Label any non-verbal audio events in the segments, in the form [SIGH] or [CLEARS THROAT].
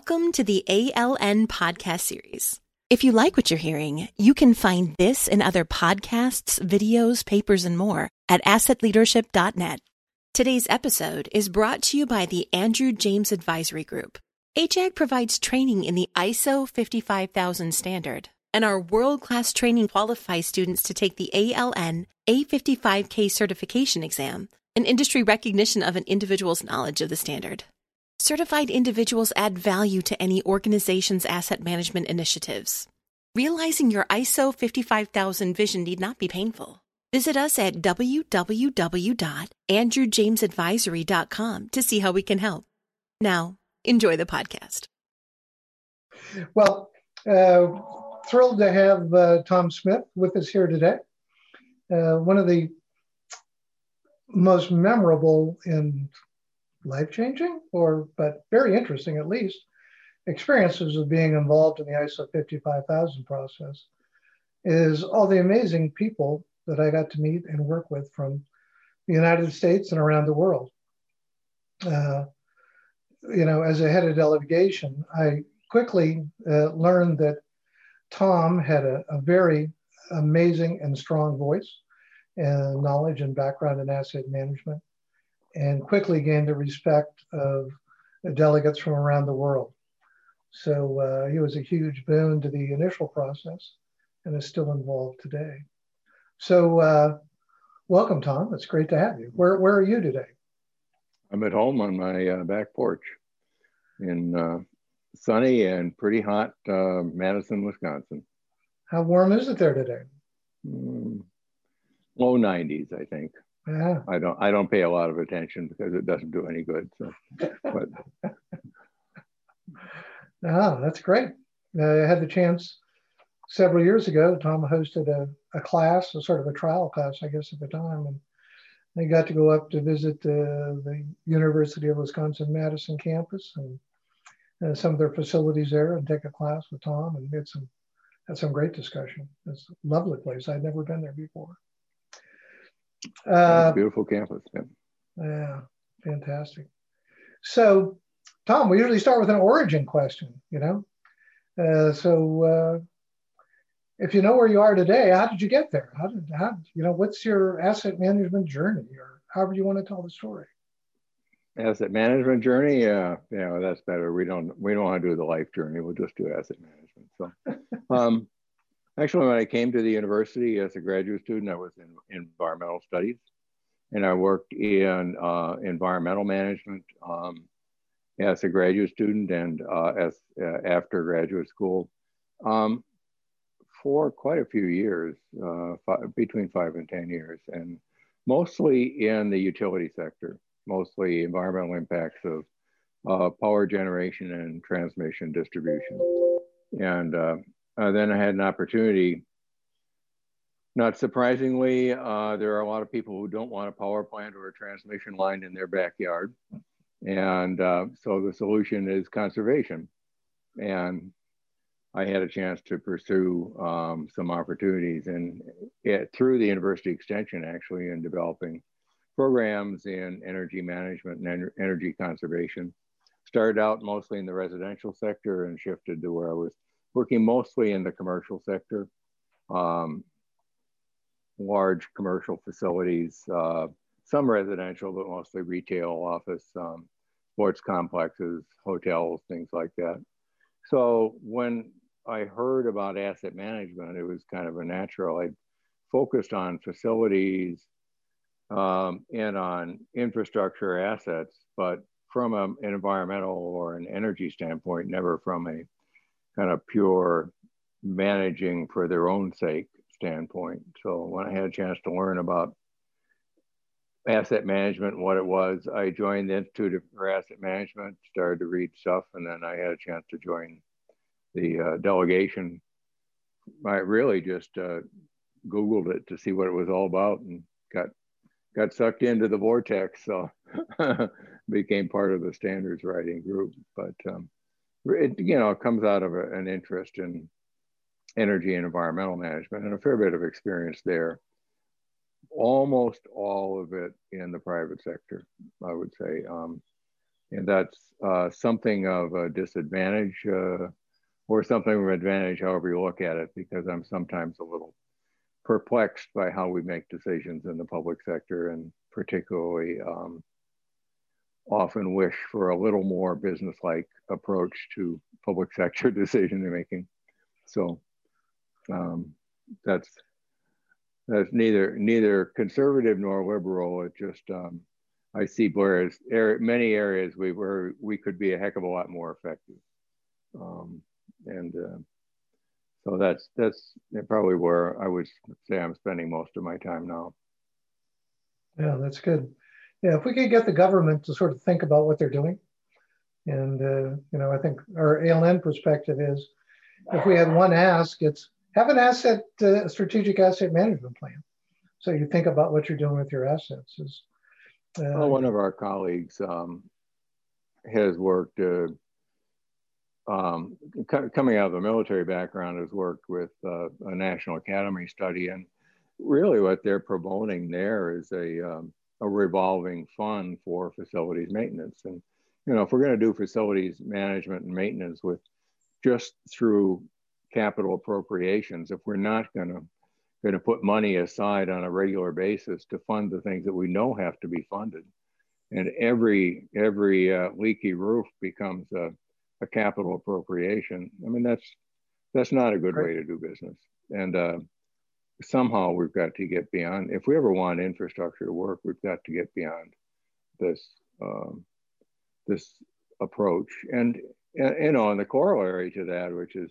Welcome to the ALN podcast series. If you like what you're hearing, you can find this and other podcasts, videos, papers, and more at assetleadership.net. Today's episode is brought to you by the Andrew James Advisory Group. AJAG provides training in the ISO 55000 standard, and our world class training qualifies students to take the ALN A55K certification exam, an industry recognition of an individual's knowledge of the standard. Certified individuals add value to any organization's asset management initiatives. Realizing your ISO 55000 vision need not be painful. Visit us at www.andrewjamesadvisory.com to see how we can help. Now, enjoy the podcast. Well, uh, thrilled to have uh, Tom Smith with us here today. Uh, one of the most memorable and life changing, or but very interesting at least, experiences of being involved in the ISO 55000 process is all the amazing people that I got to meet and work with from the United States and around the world. Uh, you know, as a head of delegation, I quickly uh, learned that Tom had a, a, very amazing and strong voice and knowledge and background in asset management and quickly gained the respect of delegates from around the world. So uh, he was a huge boon to the initial process and is still involved today. So uh, welcome, Tom. It's great to have you. Where, where are you today? I'm at home on my uh, back porch in uh, sunny and pretty hot uh, Madison, Wisconsin. How warm is it there today? Mm, low 90s, I think. Yeah. I don't I don't pay a lot of attention because it doesn't do any good. So, but [LAUGHS] ah, that's great. Uh, I had the chance several years ago. Tom hosted a, a class, a sort of a trial class, I guess, at the time, and I got to go up to visit uh, the University of Wisconsin Madison campus and uh, some of their facilities there, and take a class with Tom, and had some had some great discussion. It's a lovely place. I'd never been there before. Uh, beautiful campus. Yeah. yeah, fantastic. So, Tom, we usually start with an origin question. You know, uh, so uh, if you know where you are today, how did you get there? How did how you know what's your asset management journey, or however you want to tell the story? Asset management journey, yeah, yeah, that's better. We don't we don't want to do the life journey. We'll just do asset management. So, [LAUGHS] um, Actually, when I came to the university as a graduate student, I was in environmental studies and I worked in uh, environmental management um, as a graduate student and uh, as uh, after graduate school um, for quite a few years, uh, five, between five and 10 years, and mostly in the utility sector, mostly environmental impacts of uh, power generation and transmission distribution. And uh, then I had an opportunity. Not surprisingly, uh, there are a lot of people who don't want a power plant or a transmission line in their backyard. And uh, so the solution is conservation. And I had a chance to pursue um, some opportunities and it, through the university extension actually in developing programs in energy management and en energy conservation. Started out mostly in the residential sector and shifted to where I was working mostly in the commercial sector, um, large commercial facilities, uh, some residential, but mostly retail, office, um, sports complexes, hotels, things like that. So when I heard about asset management, it was kind of a natural. I focused on facilities um, and on infrastructure assets, but from a, an environmental or an energy standpoint, never from a kind of pure managing for their own sake standpoint. So when I had a chance to learn about asset management and what it was, I joined the Institute for Asset Management, started to read stuff, and then I had a chance to join the uh, delegation. I really just uh, Googled it to see what it was all about and got got sucked into the vortex. So [LAUGHS] became part of the standards writing group. But um, it you know comes out of a, an interest in energy and environmental management and a fair bit of experience there. Almost all of it in the private sector i would say um, and that's uh, something of a disadvantage uh, or something of an advantage, however you look at it, because I'm sometimes a little perplexed by how we make decisions in the public sector and particularly um, often wish for a little more business-like approach to public [LAUGHS] sector decision making. So um, that's that's neither neither conservative nor liberal. It just um, I see whereas many areas we were we could be a heck of a lot more effective, um, and uh, so that's that's probably where I would say I'm spending most of my time now. Yeah, that's good. Yeah, if we could get the government to sort of think about what they're doing, and uh, you know, I think our ALN perspective is, if we had one ask, it's have an asset uh, strategic asset management plan. So you think about what you're doing with your assets. Is uh, well, one of our colleagues um, has worked. Uh, um, coming out of a military background, has worked with uh, a National Academy study, and really what they're promoting there is a um, a revolving fund for facilities maintenance. And you know, if we're going to do facilities management and maintenance with just through capital appropriations, if we're not going to going to put money aside on a regular basis to fund the things that we know have to be funded, and every every uh, leaky roof becomes a, a, capital appropriation. I mean, that's that's not a good right. way to do business. And uh, somehow we've got to get beyond. If we ever want infrastructure to work, we've got to get beyond this um, this approach. And you know, and the corollary to that, which is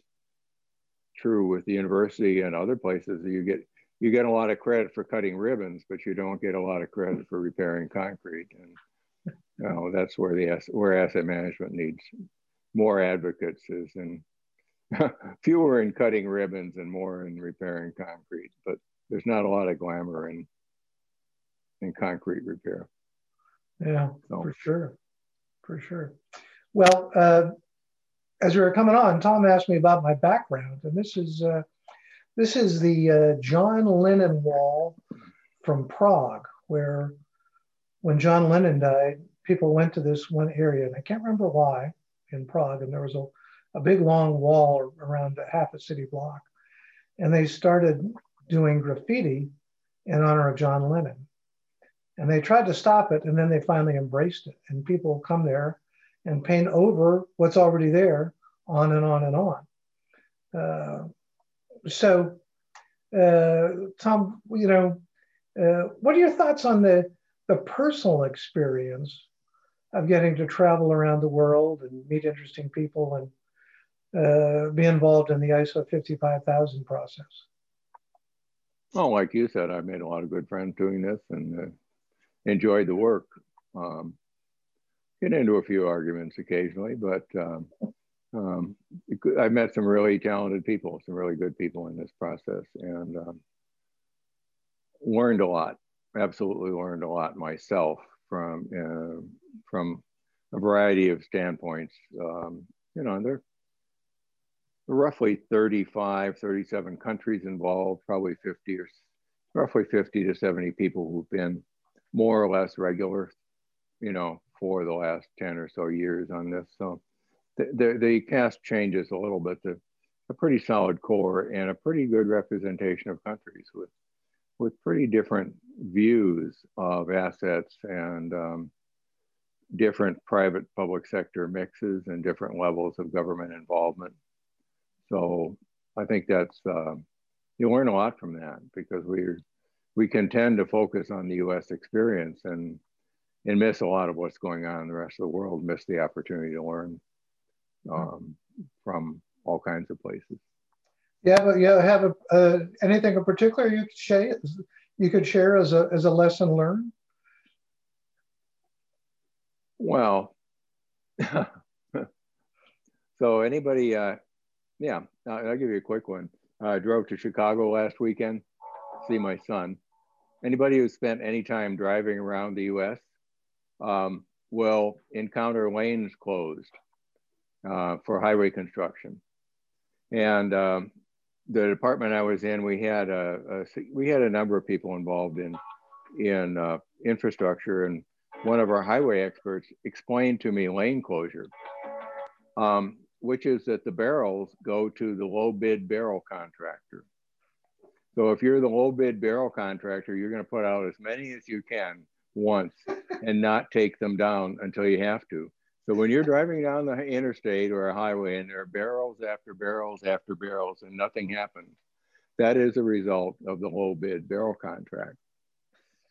true with the university and other places, you get you get a lot of credit for cutting ribbons, but you don't get a lot of credit for repairing concrete. And you know, that's where the where asset management needs more advocates is in [LAUGHS] fewer in cutting ribbons and more in repairing concrete. But there's not a lot of glamour in in concrete repair. Yeah, so. for sure, for sure. Well, uh, as we were coming on, Tom asked me about my background, and this is uh, this is the uh, John Lennon Wall from Prague, where when John Lennon died, people went to this one area, and I can't remember why in Prague, and there was a a big long wall around a half a city block. And they started doing graffiti in honor of John Lennon. And they tried to stop it, and then they finally embraced it. And people come there and paint over what's already there, on and on and on. Uh, so, uh, Tom, you know, uh, what are your thoughts on the the personal experience of getting to travel around the world and meet interesting people and uh, be involved in the ISO 55000 process? Well, like you said, I've made a lot of good friends doing this and uh, enjoyed the work. Um, get into a few arguments occasionally, but um, um, I've met some really talented people, some really good people in this process, and um, learned a lot. Absolutely learned a lot myself from uh, from a variety of standpoints. Um, you know, there roughly 35, 37 countries involved, probably 50 or roughly 50 to 70 people who've been more or less regular, you know, for the last 10 or so years on this. So the, the, cast changes a little bit to a pretty solid core and a pretty good representation of countries with, with pretty different views of assets and um, different private public sector mixes and different levels of government involvement. So I think that's uh, you learn a lot from that because we we can tend to focus on the U.S. experience and and miss a lot of what's going on in the rest of the world. Miss the opportunity to learn um, from all kinds of places. Yeah, but yeah, have a, uh, anything in particular you could share? You could share as a as a lesson learned. Well, [LAUGHS] so anybody uh, yeah, I'll give you a quick one. I drove to Chicago last weekend, see my son. Anybody who spent any time driving around the U.S. Um, will encounter lanes closed uh, for highway construction. And um, the department I was in, we had a, a, we had a number of people involved in in uh, infrastructure, and one of our highway experts explained to me lane closure, um, which is that the barrels go to the low bid barrel contractor. So if you're the low bid barrel contractor, you're going to put out as many as you can once and not take them down until you have to. So when you're driving down the interstate or a highway and there are barrels after barrels after barrels and nothing happens, that is a result of the low bid barrel contract.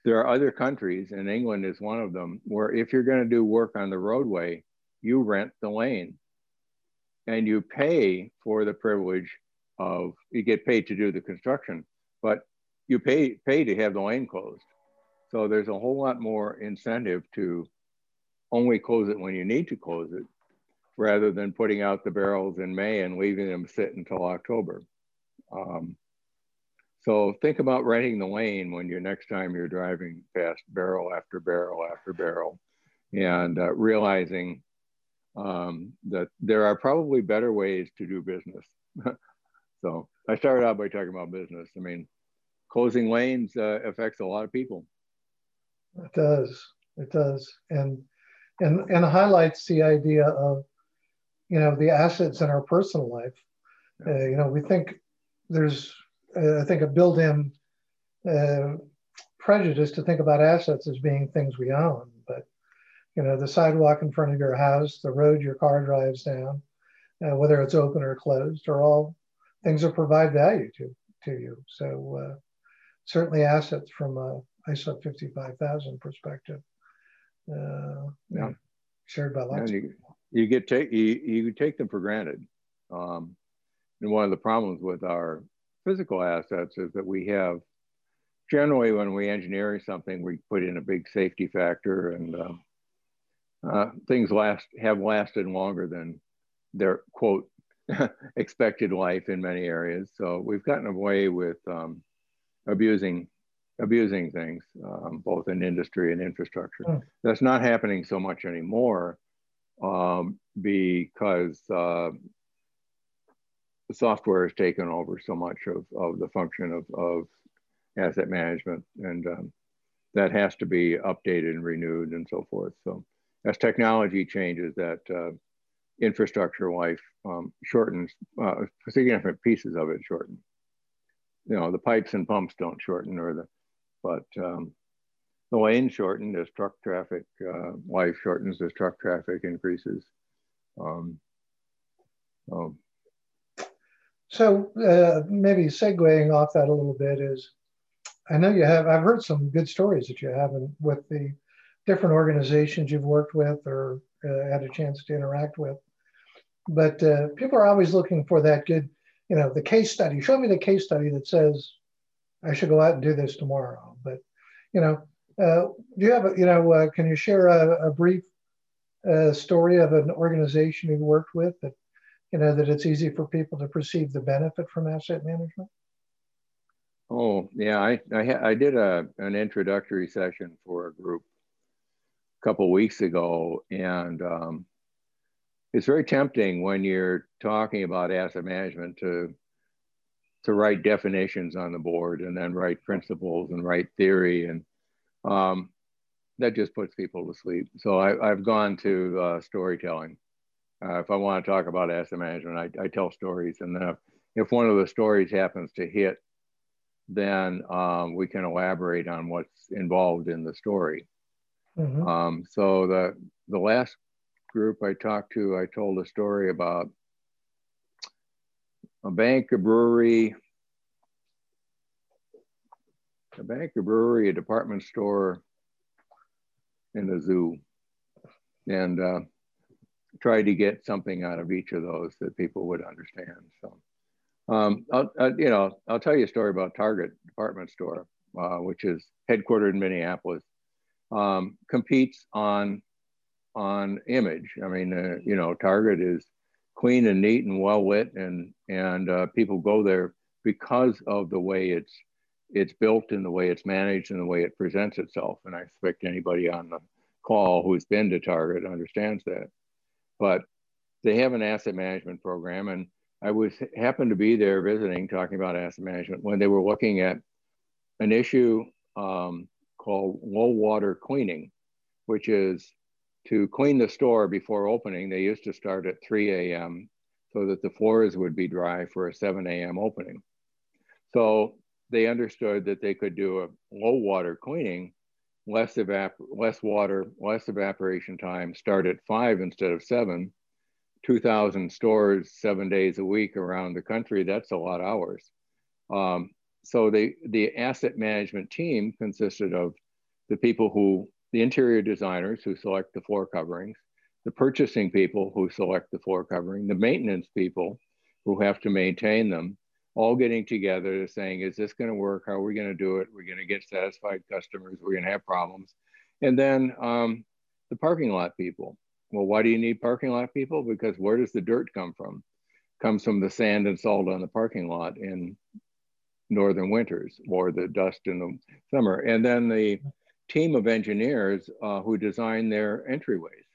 There are other countries, and England is one of them, where if you're going to do work on the roadway, you rent the lane and you pay for the privilege of, you get paid to do the construction, but you pay, pay to have the lane closed. So there's a whole lot more incentive to only close it when you need to close it rather than putting out the barrels in May and leaving them sit until October. Um, so think about renting the lane when you next time you're driving past barrel after barrel after barrel and uh, realizing um, that there are probably better ways to do business. [LAUGHS] so I started out by talking about business. I mean, closing lanes uh, affects a lot of people. It does. It does. And, and, and highlights the idea of, you know, the assets in our personal life. Uh, you know, we think there's uh, I think, a built-in uh, prejudice to think about assets as being things we own. You know, the sidewalk in front of your house, the road your car drives down, uh, whether it's open or closed, are all things that provide value to to you. So uh, certainly assets from a ISO 55000 perspective. Uh, yeah. Shared by lots. You, you, get take you, you take them for granted. Um, and one of the problems with our physical assets is that we have generally when we engineer something, we put in a big safety factor and uh, uh, things last have lasted longer than their quote [LAUGHS] expected life in many areas. So we've gotten away with um, abusing abusing things, um, both in industry and infrastructure. Mm. That's not happening so much anymore um, because uh, the software has taken over so much of, of the function of, of asset management and um, that has to be updated and renewed and so forth. So as technology changes, that uh, infrastructure life um, shortens, uh, significant pieces of it shorten. You know, the pipes and pumps don't shorten or the, but um, the lanes shorten as truck traffic uh, life shortens as truck traffic increases. Um, so so uh, maybe segueing off that a little bit is, I know you have. I've heard some good stories that you have with the different organizations you've worked with or uh, had a chance to interact with. But uh, people are always looking for that good, you know, the case study. Show me the case study that says I should go out and do this tomorrow. But you know, uh, do you have a, you know, uh, can you share a, a brief uh, story of an organization you've worked with that you know, that it's easy for people to perceive the benefit from asset management? Oh, yeah, I, I, I did a, an introductory session for a group a couple weeks ago, and um, it's very tempting when you're talking about asset management to to write definitions on the board and then write principles and write theory and um, that just puts people to sleep. So I, have gone to uh, storytelling uh, if I want to talk about asset management, I, I tell stories, and then if, if, one of the stories happens to hit, then um, we can elaborate on what's involved in the story. Mm-hmm. Um, so the the last group I talked to, I told a story about a bank, a brewery, a bank, a brewery, a department store, and a zoo, and uh, try to get something out of each of those that people would understand. So, um, I'll, I, you know, I'll tell you a story about Target department store, uh, which is headquartered in Minneapolis, um, competes on on image. I mean, uh, you know, Target is clean and neat and well lit, and and uh, people go there because of the way it's it's built and the way it's managed and the way it presents itself. And I expect anybody on the call who's been to Target understands that but they have an asset management program. And I was happened to be there visiting, talking about asset management when they were looking at an issue um, called low water cleaning, which is to clean the store before opening. They used to start at 3 a.m. so that the floors would be dry for a 7 a.m. opening. So they understood that they could do a low water cleaning, less evap less water, less evaporation time, start at five instead of seven. 2,000 stores seven days a week around the country. That's a lot of hours. Um, so the the asset management team consisted of the people who the interior designers who select the floor coverings, the purchasing people who select the floor covering, the maintenance people who have to maintain them, all getting together saying, is this going to work? How are we going to do it? We're going to get satisfied customers. We're going to have problems. And then um, the parking lot people. Well, why do you need parking lot people? Because where does the dirt come from? Comes from the sand and salt on the parking lot in northern winters or the dust in the summer. And then the team of engineers uh, who design their entryways,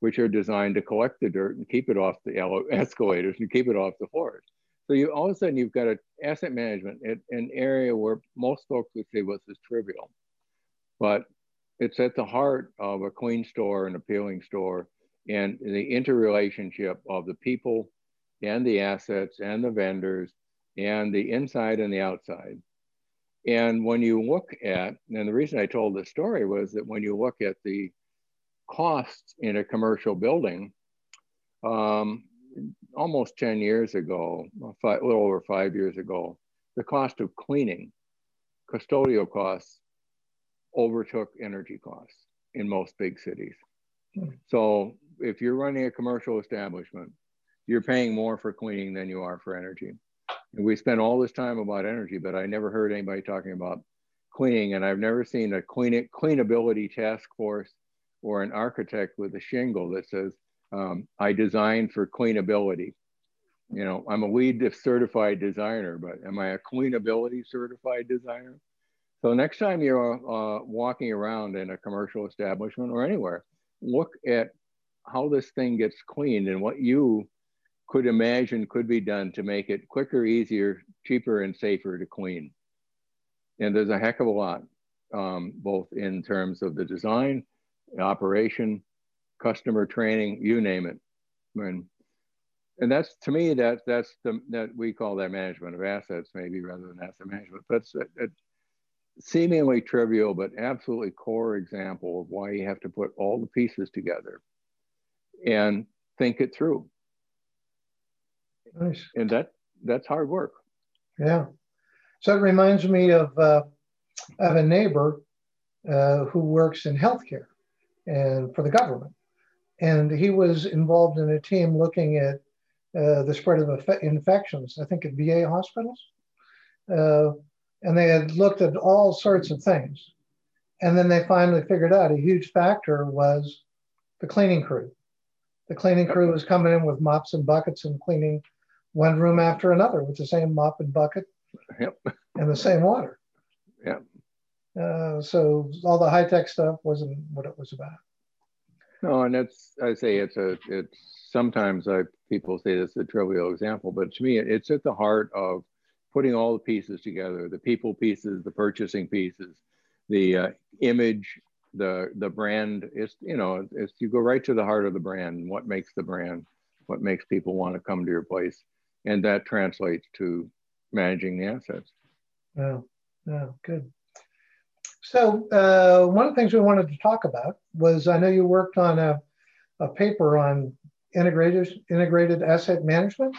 which are designed to collect the dirt and keep it off the [LAUGHS] escalators and keep it off the floors. So you all of a sudden you've got an asset management, an area where most folks would say, well, this is trivial, but it's at the heart of a clean store, an appealing store, and the interrelationship of the people and the assets and the vendors and the inside and the outside. And when you look at, and the reason I told this story was that when you look at the costs in a commercial building, um, almost 10 years ago, five, a little over five years ago, the cost of cleaning, custodial costs overtook energy costs in most big cities. Hmm. So if you're running a commercial establishment, you're paying more for cleaning than you are for energy. And we spent all this time about energy, but I never heard anybody talking about cleaning. And I've never seen a clean cleanability task force or an architect with a shingle that says, um, I designed for cleanability. You know, I'm a LEED certified designer, but am I a cleanability certified designer? So next time you're uh, walking around in a commercial establishment or anywhere, look at how this thing gets cleaned and what you could imagine could be done to make it quicker, easier, cheaper, and safer to clean. And there's a heck of a lot, um, both in terms of the design, operation, customer training, you name it. And, and that's to me that that's the that we call that management of assets maybe rather than asset management. That's a, a seemingly trivial but absolutely core example of why you have to put all the pieces together and think it through. Nice. And that that's hard work. Yeah. So it reminds me of uh, of a neighbor uh, who works in healthcare and for the government and he was involved in a team looking at uh, the spread of infections, I think at VA hospitals. Uh, and they had looked at all sorts of things. And then they finally figured out a huge factor was the cleaning crew. The cleaning crew was coming in with mops and buckets and cleaning one room after another with the same mop and bucket yep. and the same water. Yeah. Uh, so all the high tech stuff wasn't what it was about. No, and it's I say it's a it's sometimes I people say this is a trivial example, but to me it's at the heart of putting all the pieces together, the people pieces, the purchasing pieces, the uh, image, the the brand. It's you know it's you go right to the heart of the brand. What makes the brand? What makes people want to come to your place? And that translates to managing the assets. Yeah, yeah, good. So uh, one of the things we wanted to talk about was I know you worked on a, a paper on integrated integrated asset management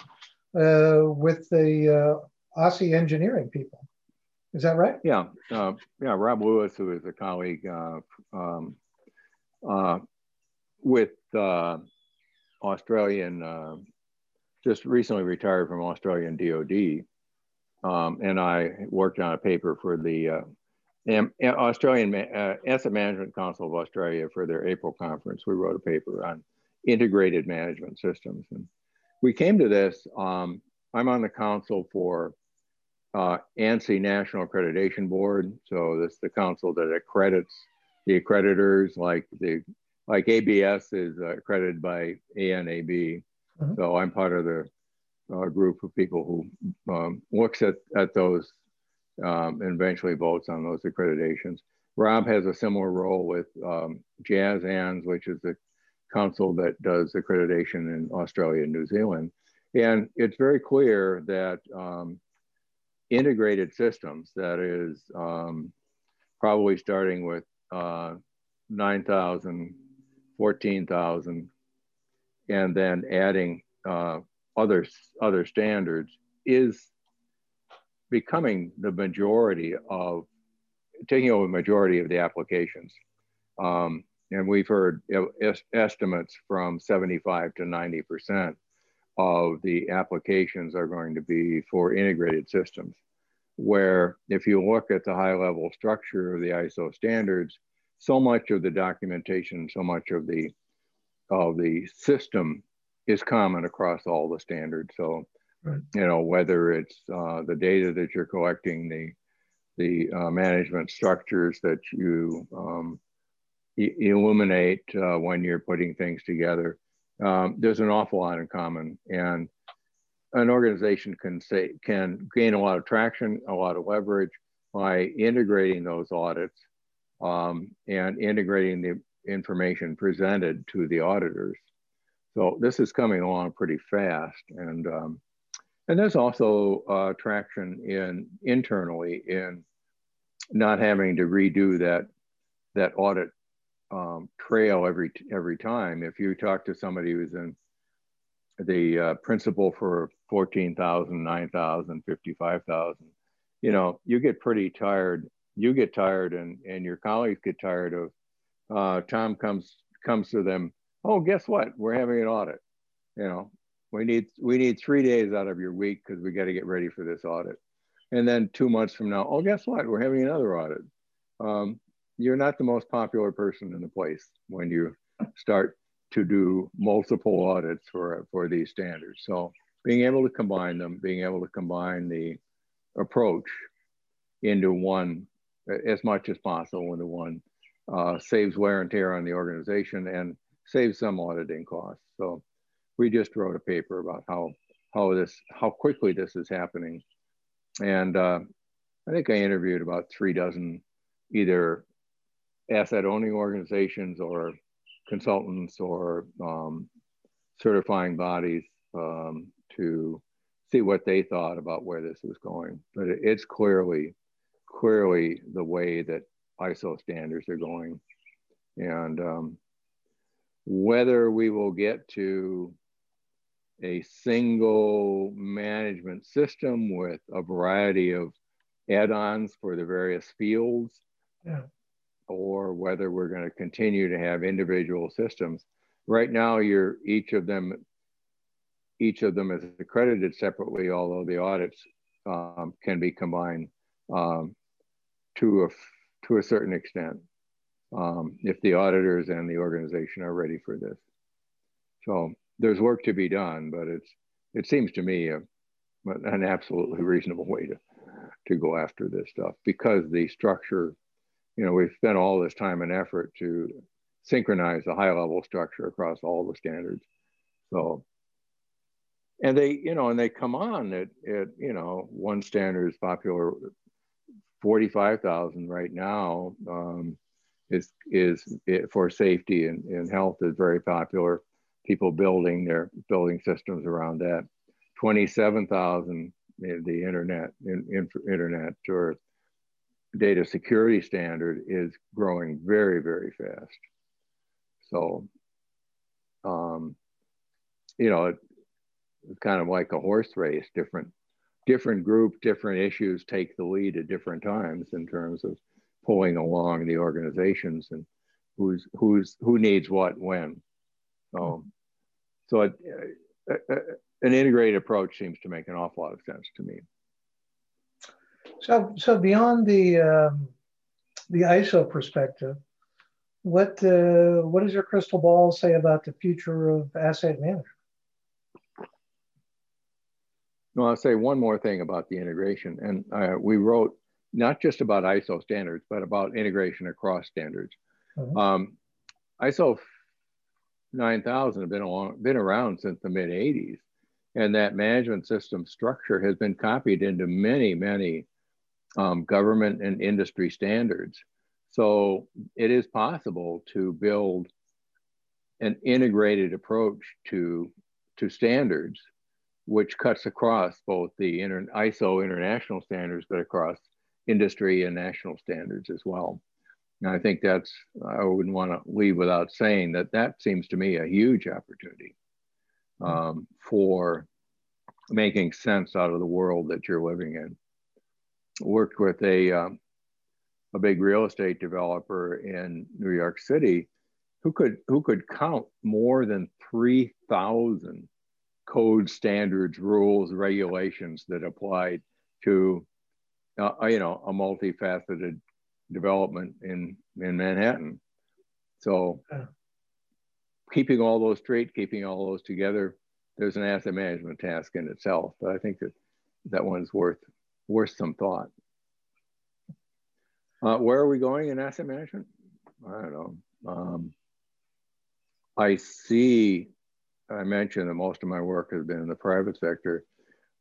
uh, with the uh, Aussie engineering people. Is that right? Yeah, uh, yeah. Rob Lewis, who is a colleague uh, um, uh, with Australian, just recently retired from Australian DoD, um, and I worked on a paper for the Australian uh, Asset Management Council of Australia for their April conference. We wrote a paper on integrated management systems. And we came to this, um, I'm on the council for uh, ANSI National Accreditation Board. So this is the council that accredits the accreditors like the like ABS is uh, accredited by ANAB. Mm-hmm. So I'm part of the uh, group of people who um, looks at, at those um, and eventually votes on those accreditations. Rob has a similar role with um, JAS-ANZ, which is the council that does accreditation in Australia and New Zealand. And it's very clear that um, integrated systems, that is um, probably starting with uh, 9,000, 14,000, and then adding uh, other, other standards is becoming the majority of taking over the majority of the applications. Um, and we've heard est estimates from 75 to 90% of the applications are going to be for integrated systems. Where if you look at the high level structure of the ISO standards, so much of the documentation, so much of the of the system is common across all the standards. So, right. you know, whether it's uh, the data that you're collecting, the the uh, management structures that you um, illuminate uh, when you're putting things together. Um, there's an awful lot in common, and an organization can say can gain a lot of traction, a lot of leverage by integrating those audits um, and integrating the information presented to the auditors. So this is coming along pretty fast, and um, and there's also uh, traction in internally in not having to redo that that audit um, trail every every time. If you talk to somebody who's in the uh, principal for 14,000, 9,000, 55,000, you know, you get pretty tired. You get tired and, and your colleagues get tired of, uh, Tom comes, comes to them. Oh, guess what? We're having an audit. You know, we need, we need three days out of your week because we got to get ready for this audit. And then two months from now, oh, guess what? We're having another audit. Um, you're not the most popular person in the place when you start to do multiple audits for, for these standards. So being able to combine them, being able to combine the approach into one as much as possible into one uh, saves wear and tear on the organization and saves some auditing costs. So we just wrote a paper about how how this how quickly this is happening, and uh, I think I interviewed about three dozen either asset owning organizations or consultants or um, certifying bodies um, to see what they thought about where this was going. But it's clearly, clearly the way that ISO standards are going. And um, whether we will get to a single management system with a variety of add-ons for the various fields yeah or whether we're going to continue to have individual systems. Right now, you're each of them, each of them is accredited separately, although the audits um, can be combined um, to a to a certain extent um, if the auditors and the organization are ready for this. So there's work to be done, but it's it seems to me a, an absolutely reasonable way to to go after this stuff because the structure you know, we've spent all this time and effort to synchronize the high level structure across all the standards. So, and they, you know, and they come on at, at you know, one standard is popular, 45,000 right now um, is, is it, for safety and, and health is very popular. People building their building systems around that. 27,000 the internet, in, in, internet or data security standard is growing very, very fast. So, um, you know, it, it's kind of like a horse race. Different, different group, different issues take the lead at different times in terms of pulling along the organizations and who's who's who needs what when. So, so it, uh, uh, an integrated approach seems to make an awful lot of sense to me. So, so beyond the um, the ISO perspective, what uh, what does your crystal ball say about the future of asset management? No, I'll say one more thing about the integration, and uh, we wrote not just about ISO standards, but about integration across standards. Mm-hmm. Um, ISO 9000 have been along, been around since the mid 80s, and that management system structure has been copied into many, many um, government and industry standards. So it is possible to build an integrated approach to, to standards, which cuts across both the inter, ISO international standards, but across industry and national standards as well. And I think that's, I wouldn't want to leave without saying that that seems to me a huge opportunity um, for making sense out of the world that you're living in. Worked with a, um, a big real estate developer in New York City who could, who could count more than 3,000 code standards, rules, regulations that applied to, uh, you know, a multifaceted development in, in Manhattan. So keeping all those straight, keeping all those together, there's an asset management task in itself. But I think that that one's worth worth some thought. Uh, where are we going in asset management? I don't know. Um, I see. I mentioned that most of my work has been in the private sector.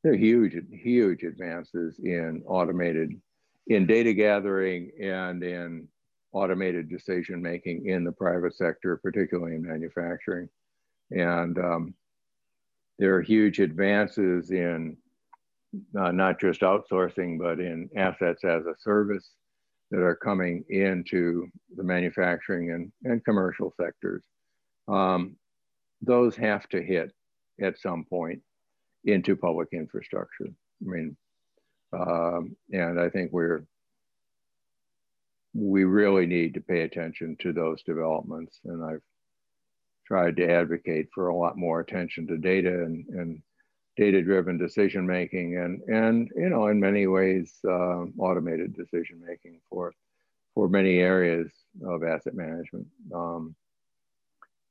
There are huge, huge advances in automated, in data gathering and in automated decision making in the private sector, particularly in manufacturing. And um, there are huge advances in uh, not just outsourcing, but in assets as a service that are coming into the manufacturing and, and commercial sectors. Um, those have to hit at some point into public infrastructure. I mean, um, and I think we're we really need to pay attention to those developments. And I've tried to advocate for a lot more attention to data and, and data-driven decision making, and and you know, in many ways, uh, automated decision making for for many areas of asset management. Um,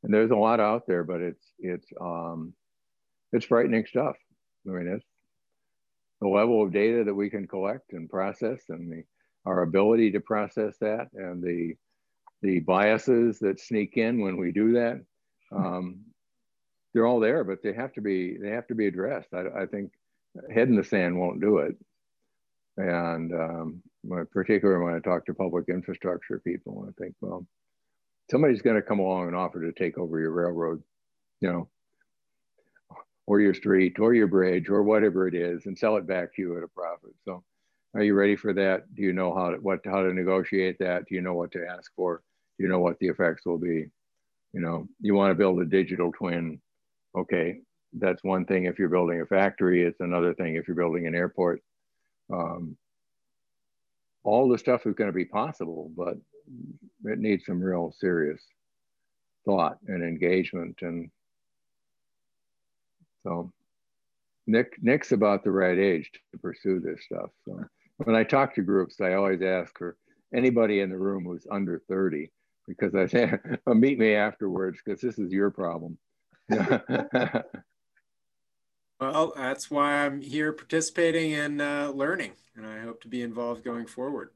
and there's a lot out there, but it's it's um, it's frightening stuff. I mean, it's the level of data that we can collect and process, and the our ability to process that, and the the biases that sneak in when we do that um, they're all there, but they have to be they have to be addressed. I, I think head in the sand won't do it. And um, particularly when I talk to public infrastructure people, I think, well, somebody's going to come along and offer to take over your railroad, you know, or your street, or your bridge, or whatever it is, and sell it back to you at a profit. So, are you ready for that? Do you know how to what how to negotiate that? Do you know what to ask for? Do you know what the effects will be? you know you want to build a digital twin okay that's one thing if you're building a factory it's another thing if you're building an airport um, all the stuff is going to be possible but it needs some real serious thought and engagement and so nick nick's about the right age to pursue this stuff so when i talk to groups i always ask for anybody in the room who's under 30 because I [LAUGHS] say, meet me afterwards because this is your problem. [LAUGHS] [LAUGHS] well, that's why I'm here participating and uh, learning, and I hope to be involved going forward.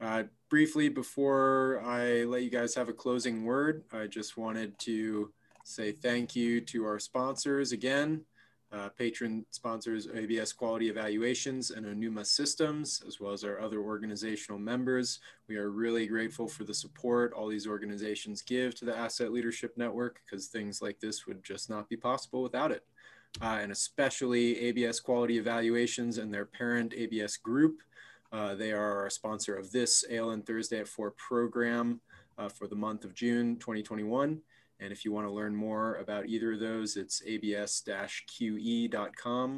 Uh, briefly, before I let you guys have a closing word, I just wanted to say thank you to our sponsors again. Uh, patron sponsors ABS Quality Evaluations and Onuma Systems, as well as our other organizational members. We are really grateful for the support all these organizations give to the Asset Leadership Network because things like this would just not be possible without it. Uh, and especially ABS Quality Evaluations and their parent ABS Group. Uh, they are our sponsor of this ALN Thursday at 4 program uh, for the month of June 2021. And if you want to learn more about either of those, it's abs-qe.com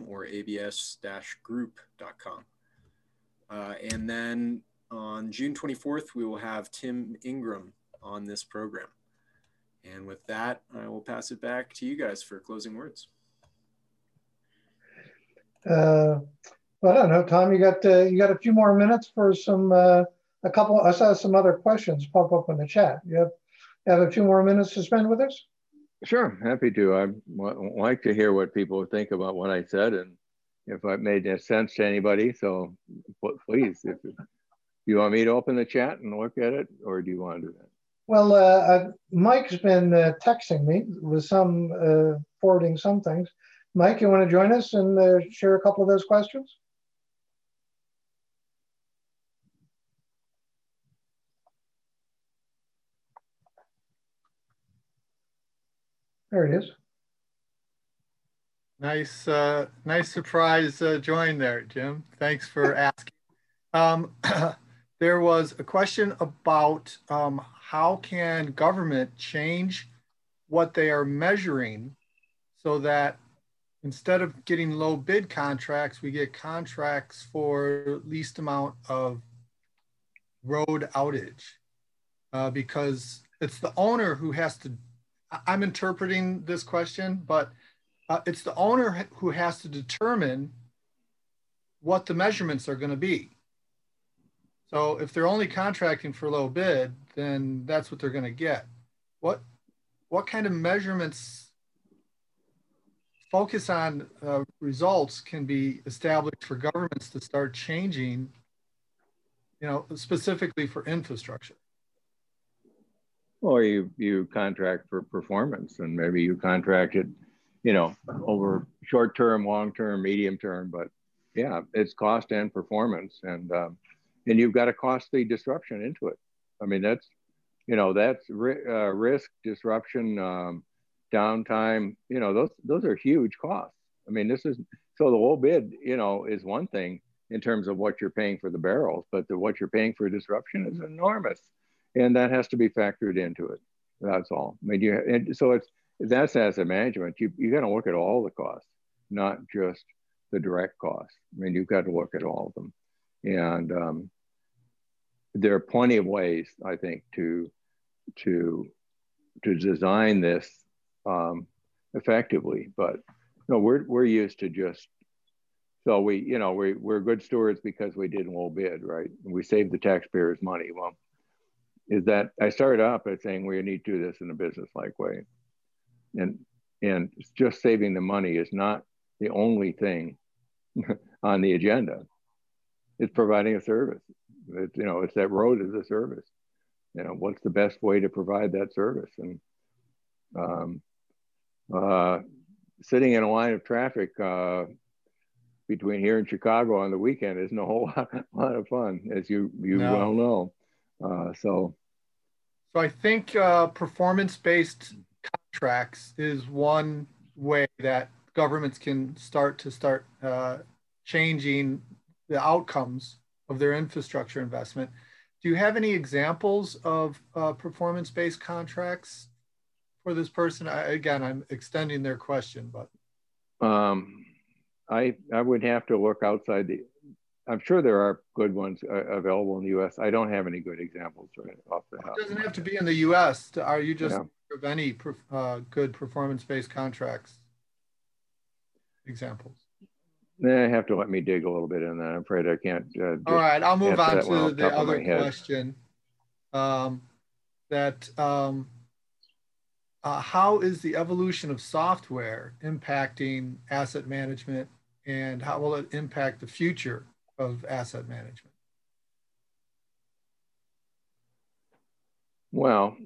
or abs-group.com. Uh, and then on June 24th, we will have Tim Ingram on this program. And with that, I will pass it back to you guys for closing words. Uh, well, I don't know, Tom. You got uh, you got a few more minutes for some uh, a couple. I saw some other questions pop up in the chat. You have have a few more minutes to spend with us? Sure, happy to. I like to hear what people think about what I said and if I made sense to anybody. So please, if you want me to open the chat and look at it, or do you want to do that? Well, uh, uh, Mike's been uh, texting me with some uh, forwarding some things. Mike, you want to join us and uh, share a couple of those questions? There it is. Nice, uh, nice surprise uh, join there, Jim. Thanks for [LAUGHS] asking. Um, [CLEARS THROAT] there was a question about um, how can government change what they are measuring so that instead of getting low bid contracts, we get contracts for least amount of road outage uh, because it's the owner who has to, I'm interpreting this question, but uh, it's the owner who has to determine what the measurements are going to be. So if they're only contracting for low bid, then that's what they're going to get. What what kind of measurements focus on uh, results can be established for governments to start changing, you know, specifically for infrastructure? Or you you contract for performance, and maybe you contract it you know, over short term, long term, medium term. But yeah, it's cost and performance, and um, and you've got a costly disruption into it. I mean, that's you know, that's ri- uh, risk, disruption, um, downtime. You know, those those are huge costs. I mean, this is so the low bid, you know, is one thing in terms of what you're paying for the barrels, but the, what you're paying for disruption is enormous, and that has to be factored into it. That's all. I mean, you and so it's that's asset management. You you got to look at all the costs, not just the direct costs. I mean, you've got to look at all of them, and um, there are plenty of ways I think to to to design this um, effectively. But no, we're we're used to just so we you know we we're good stewards because we did low bid, right? We saved the taxpayers money. Well, is that I started off by saying we need to do this in a business like way and and just saving the money is not the only thing [LAUGHS] on the agenda. It's providing a service. It's, you know, it's that road is a service. You know, what's the best way to provide that service? And um, uh, sitting in a line of traffic uh, between here and Chicago on the weekend isn't a [LAUGHS] whole lot, lot of fun, as you you no. well know. Uh, so, so I think uh, performance-based contracts is one way that governments can start to start uh, changing the outcomes of their infrastructure investment. Do you have any examples of uh, performance-based contracts for this person? I, again, I'm extending their question, but um, I I would have to look outside the. I'm sure there are good ones uh, available in the U.S. I don't have any good examples right off the house. It doesn't have to be in the U.S. Are you just yeah of any uh, good performance-based contracts examples? They have to let me dig a little bit in that. I'm afraid I can't. Uh, All right, I'll move on to the other question. Um, that um, uh, how is the evolution of software impacting asset management, and how will it impact the future of asset management? Well,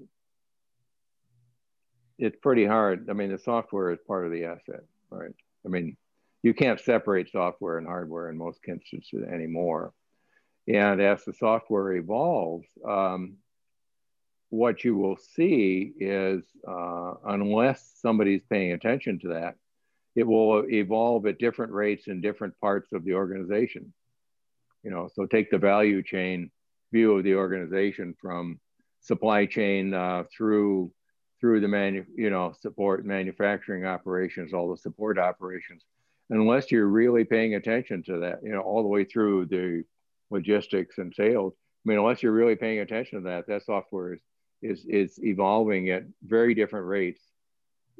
it's pretty hard. I mean, the software is part of the asset, right? I mean, you can't separate software and hardware in most instances anymore. And as the software evolves, um, what you will see is, uh, unless somebody's paying attention to that, it will evolve at different rates in different parts of the organization. You know, so take the value chain view of the organization from supply chain uh, through through the manu, you know, support manufacturing operations, all the support operations, unless you're really paying attention to that, you know, all the way through the logistics and sales. I mean, unless you're really paying attention to that, that software is is, is evolving at very different rates,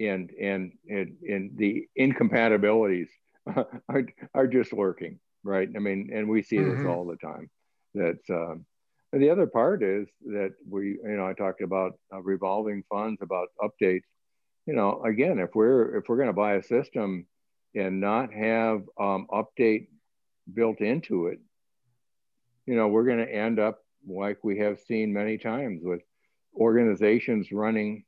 and and and, and the incompatibilities [LAUGHS] are are just lurking, right? I mean, and we see mm-hmm. this all the time. That's um, and the other part is that we, you know, I talked about uh, revolving funds, about updates. You know, again, if we're if we're going to buy a system and not have um, update built into it, you know, we're going to end up like we have seen many times with organizations running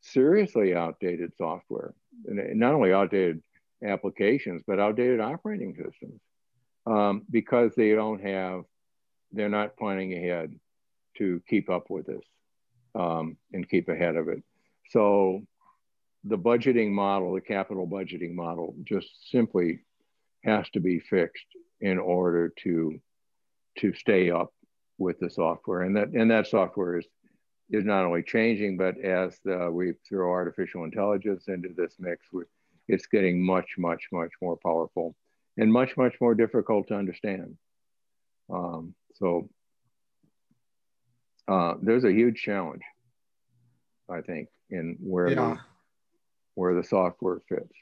seriously outdated software, and not only outdated applications, but outdated operating systems um, because they don't have they're not planning ahead to keep up with this um, and keep ahead of it. So the budgeting model, the capital budgeting model, just simply has to be fixed in order to to stay up with the software. And that and that software is is not only changing, but as we throw artificial intelligence into this mix, we, it's getting much, much, much more powerful and much, much more difficult to understand. Um, so uh, there's a huge challenge, I think, in where yeah. the, where the software fits.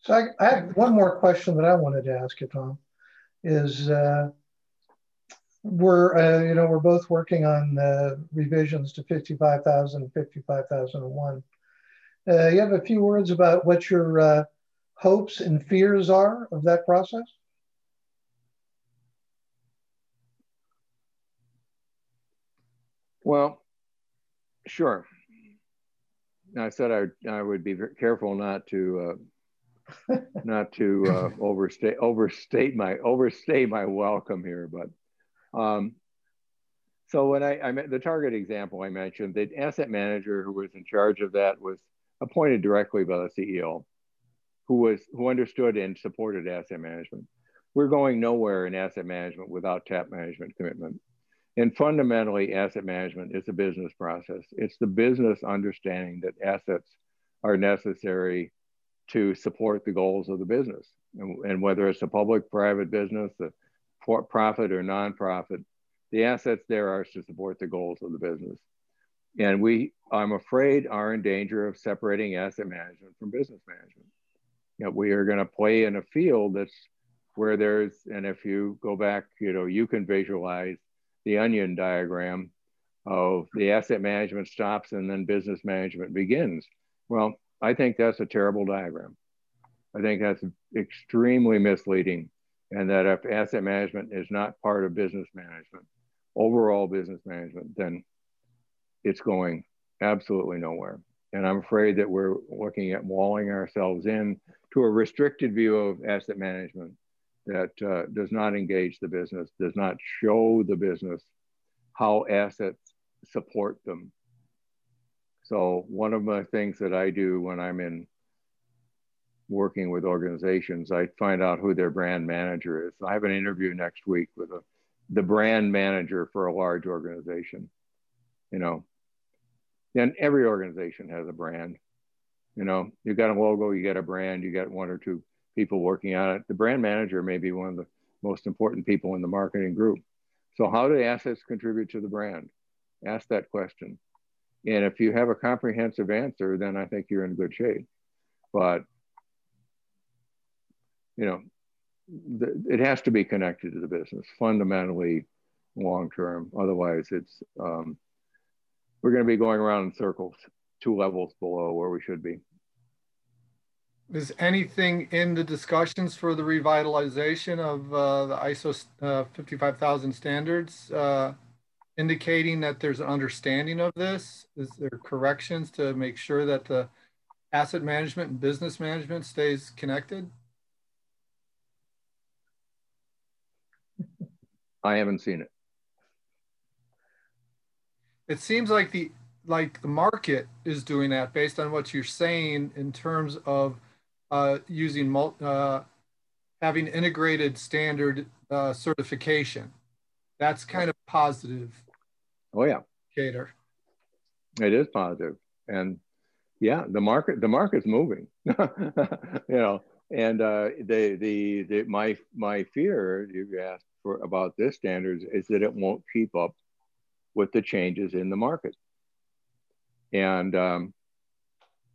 So I, I have one more question that I wanted to ask you, Tom. Is uh, we're uh, you know we're both working on uh, revisions to 55,000 and 55,001. Uh, you have a few words about what your uh, hopes and fears are of that process? Well, sure. I said I, I would be careful not to uh, [LAUGHS] not to uh, overstate overstate my overstay my welcome here, but um, so when I, I met the target example I mentioned, the asset manager who was in charge of that was appointed directly by the CEO, who was who understood and supported asset management. We're going nowhere in asset management without tap management commitment. And fundamentally, asset management is a business process. It's the business understanding that assets are necessary to support the goals of the business. And, and whether it's a public private business, a for profit or nonprofit, the assets there are to support the goals of the business. And we, I'm afraid, are in danger of separating asset management from business management. You know, we are going to play in a field that's where there's, and if you go back, you know, you can visualize the onion diagram of the asset management stops and then business management begins. Well, I think that's a terrible diagram. I think that's extremely misleading and that if asset management is not part of business management, overall business management, then it's going absolutely nowhere. And I'm afraid that we're looking at walling ourselves in to a restricted view of asset management that uh, does not engage the business, does not show the business how assets support them. So one of the things that I do when I'm in working with organizations, I find out who their brand manager is. I have an interview next week with a, the brand manager for a large organization. You know, and every organization has a brand. You know, you got a logo, you got a brand, you got one or two people working on it. The brand manager may be one of the most important people in the marketing group. So, how do assets contribute to the brand? Ask that question. And if you have a comprehensive answer, then I think you're in good shape. But you know, it has to be connected to the business fundamentally long term. Otherwise, it's um, we're going to be going around in circles, two levels below where we should be. Is anything in the discussions for the revitalization of uh, the ISO uh, 55000 standards uh, indicating that there's an understanding of this? Is there corrections to make sure that the asset management and business management stays connected? I haven't seen it. It seems like the like the market is doing that based on what you're saying in terms of uh, using uh, having integrated standard uh, certification. That's kind of positive. Oh yeah, Cater. It is positive, and yeah, the market the market's moving. [LAUGHS] you know, and uh, the, the the my my fear you asked for about this standards is that it won't keep up with the changes in the market. And um,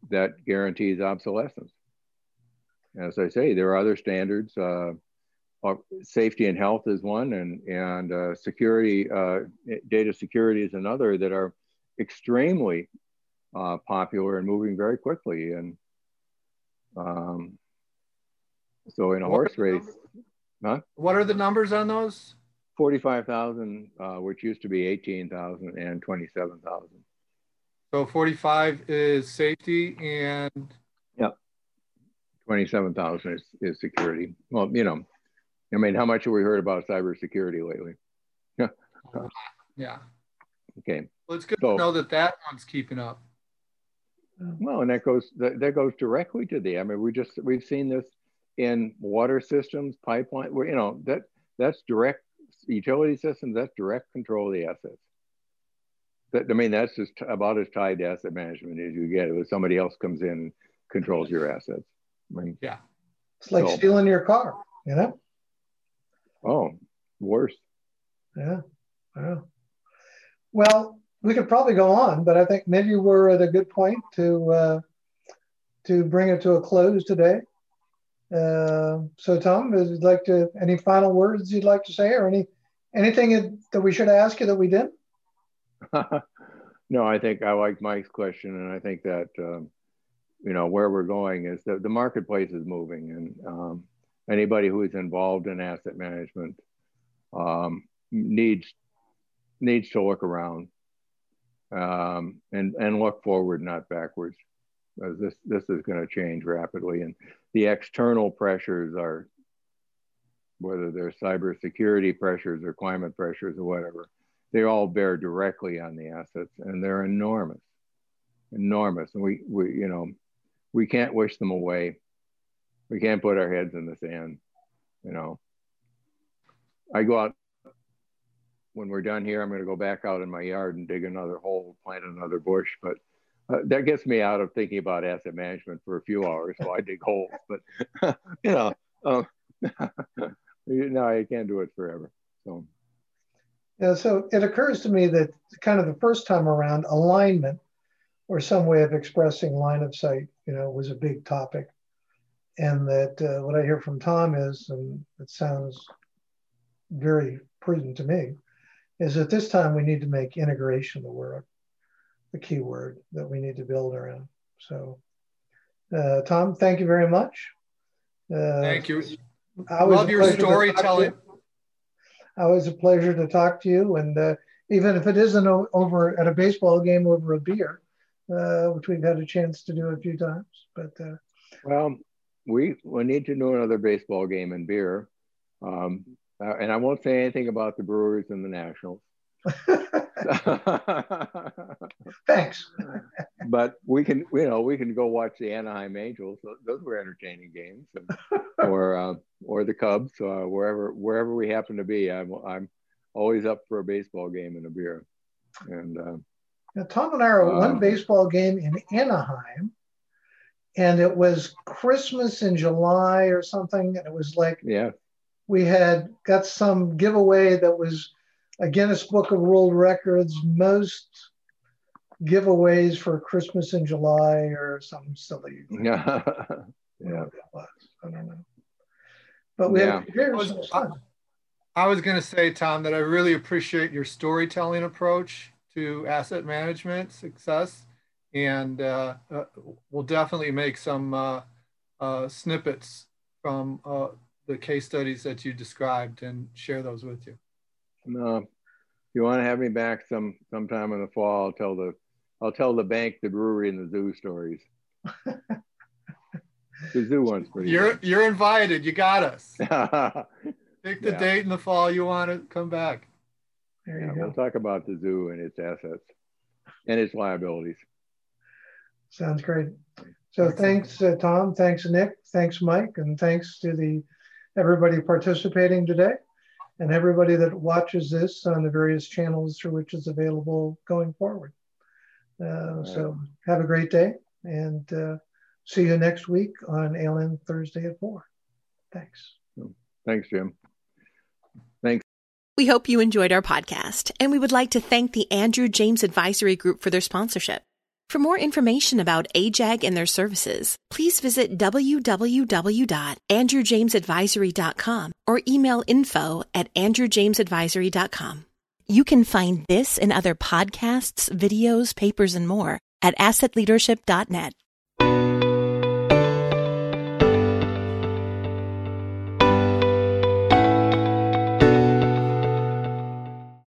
that guarantees obsolescence. As I say, there are other standards. Uh, safety and health is one, and and uh, security, uh, data security is another that are extremely uh, popular and moving very quickly. And um, so, in a horse race, Huh? What are the numbers on those? 45,000, uh, which used to be 18,000 and 27,000. So 45 is safety and? Yep. 27,000 is, is security. Well, you know, I mean, how much have we heard about cybersecurity lately? Yeah. [LAUGHS] yeah. Okay. Well, it's good so, to know that that one's keeping up. Well, and that goes that, that goes directly to the. I mean, we just we've seen this in water systems, pipeline. Where you know that that's direct utility systems. That's direct control of the assets. That I mean, that's just about as tied to asset management as you get. If somebody else comes in and controls your assets. I mean, yeah, it's like so, stealing your car. You know. Oh, worse. Yeah. Yeah. Well, we could probably go on, but I think maybe we're at a good point to uh, to bring it to a close today. Uh, so, Tom, would you like to any final words you'd like to say, or any anything that we should ask you that we didn't? [LAUGHS] no, I think I like Mike's question, and I think that um, you know where we're going is that the marketplace is moving, and um, anybody who is involved in asset management um, needs needs to look around um, and and look forward, not backwards. As this this is going to change rapidly, and the external pressures are whether they're cybersecurity pressures or climate pressures or whatever, they all bear directly on the assets, and they're enormous, enormous. And we we you know we can't wish them away. We can't put our heads in the sand. You know, I go out when we're done here, I'm going to go back out in my yard and dig another hole, plant another bush. But uh, that gets me out of thinking about asset management for a few hours. So I dig holes, but [LAUGHS] you know, um, [LAUGHS] no, I can't do it forever. So. Yeah, so it occurs to me that kind of the first time around, alignment or some way of expressing line of sight, you know, was a big topic. And that uh, what I hear from Tom is, and it sounds very prudent to me, is that this time we need to make integration the word, the key word that we need to build around. So, uh, Tom, thank you very much. Uh, thank you. I love your storytelling. Always a pleasure to talk to you, and uh, even if it isn't over at a baseball game over a beer, uh, which we've had a chance to do a few times. But uh, well, we we need to do another baseball game and beer. Um, uh, and I won't say anything about the Brewers and the Nationals. [LAUGHS] Thanks. [LAUGHS] but we can, you know, we can go watch the Anaheim Angels. Those were entertaining games, and, [LAUGHS] or uh, or the Cubs, uh, wherever wherever we happen to be. I'm I'm always up for a baseball game and a beer. And uh, now, Tom and I are at one um, baseball game in Anaheim, and it was Christmas in July or something, and it was like yeah we had got some giveaway that was a Guinness Book of World Records most giveaways for Christmas in July or something silly. [LAUGHS] Yeah. yeah. I don't know. But we yeah. had was, I, I was going to say, Tom, that I really appreciate your storytelling approach to asset management success. And uh, uh, we'll definitely make some uh, uh snippets from uh, the case studies that you described and share those with you. No, if you want to have me back some sometime in the fall, I'll tell the I'll tell the bank, the brewery, and the zoo stories. [LAUGHS] the zoo one's pretty. You're good. you're invited. You got us. [LAUGHS] Pick the yeah. date in the fall you want to come back. There you yeah, go. We'll talk about the zoo and its assets and its liabilities. Sounds great. So thanks, uh, Tom. Thanks, Nick. Thanks, Mike. And thanks to the everybody participating today and everybody that watches this on the various channels through which it's available going forward. Uh, so have a great day and uh, see you next week on ALN Thursday at 4. Thanks. Thanks, Jim. Thanks. We hope you enjoyed our podcast, and we would like to thank the Andrew James Advisory Group for their sponsorship. For more information about AJAG and their services, please visit www.andrewjamesadvisory.com or email info at andrewjamesadvisory.com. You can find this and other podcasts, videos, papers, and more at assetleadership.net.